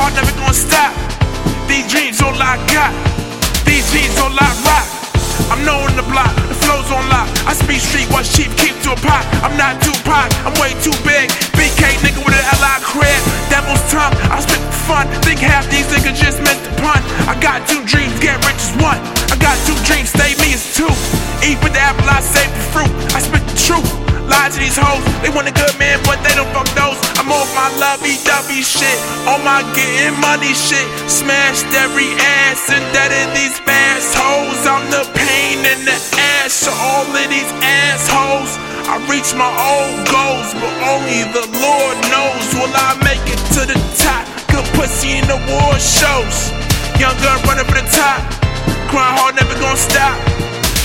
hard, never gonna stop. These dreams all I got. These dreams all I rock. I'm known the block, the flow's on lock. I speak street, what sheep keep to a pot. I'm not too pot, I'm way too big. BK nigga with an LI crib, devil's tongue. I spit fun. Think half these niggas just meant to pun. I got two dreams, get rich as one. I got two dreams, stay me as two. Eat with the apple, I save the fruit. I spit the truth. Lie to these hoes, they want a good man, but they don't fuck those. I'm off my lovey-dovey shit, on my getting money shit. Smashed every ass and dead in these. I'm the pain in the ass to all of these assholes. I reach my own goals, but only the Lord knows. Will I make it to the top? Good pussy in the war shows. Young girl running for the top. Grind hard, never gonna stop.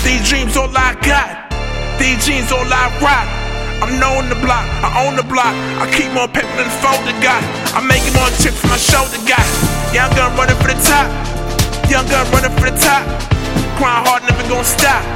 These dreams all I got. These jeans all I rock. I'm knowing the block, I own the block. I keep more paper than the folder got. I'm making more chips for my shoulder got. Young gun running for the top. Young gun running for the top. Grind hard, never gonna stop.